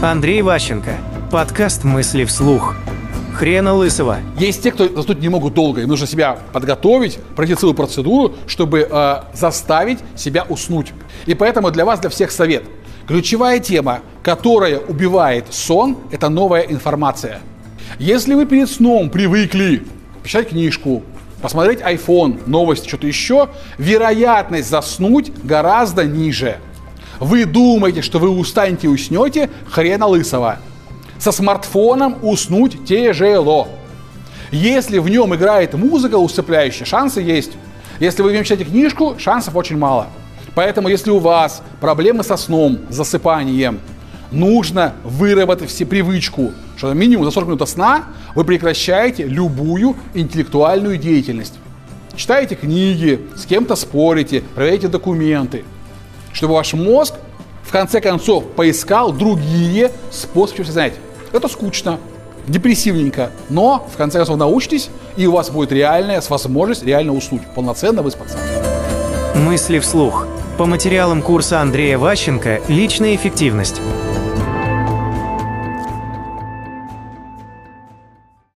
Андрей Ващенко. Подкаст «Мысли вслух». Хрена лысого. Есть те, кто заснуть не могут долго. Им нужно себя подготовить, пройти целую процедуру, чтобы э, заставить себя уснуть. И поэтому для вас, для всех совет. Ключевая тема, которая убивает сон, это новая информация. Если вы перед сном привыкли почитать книжку, посмотреть iPhone, новости, что-то еще, вероятность заснуть гораздо ниже. Вы думаете, что вы устанете и уснете, хрена лысого. Со смартфоном уснуть тяжело. Если в нем играет музыка усыпляющая, шансы есть. Если вы в нем читаете книжку, шансов очень мало. Поэтому, если у вас проблемы со сном, засыпанием, нужно выработать все привычку, что минимум за 40 минут сна вы прекращаете любую интеллектуальную деятельность. Читаете книги, с кем-то спорите, проверяете документы – чтобы ваш мозг в конце концов поискал другие способы все знать. Это скучно, депрессивненько, но в конце концов научитесь, и у вас будет реальная возможность реально уснуть, полноценно выспаться. Мысли вслух. По материалам курса Андрея Ващенко «Личная эффективность».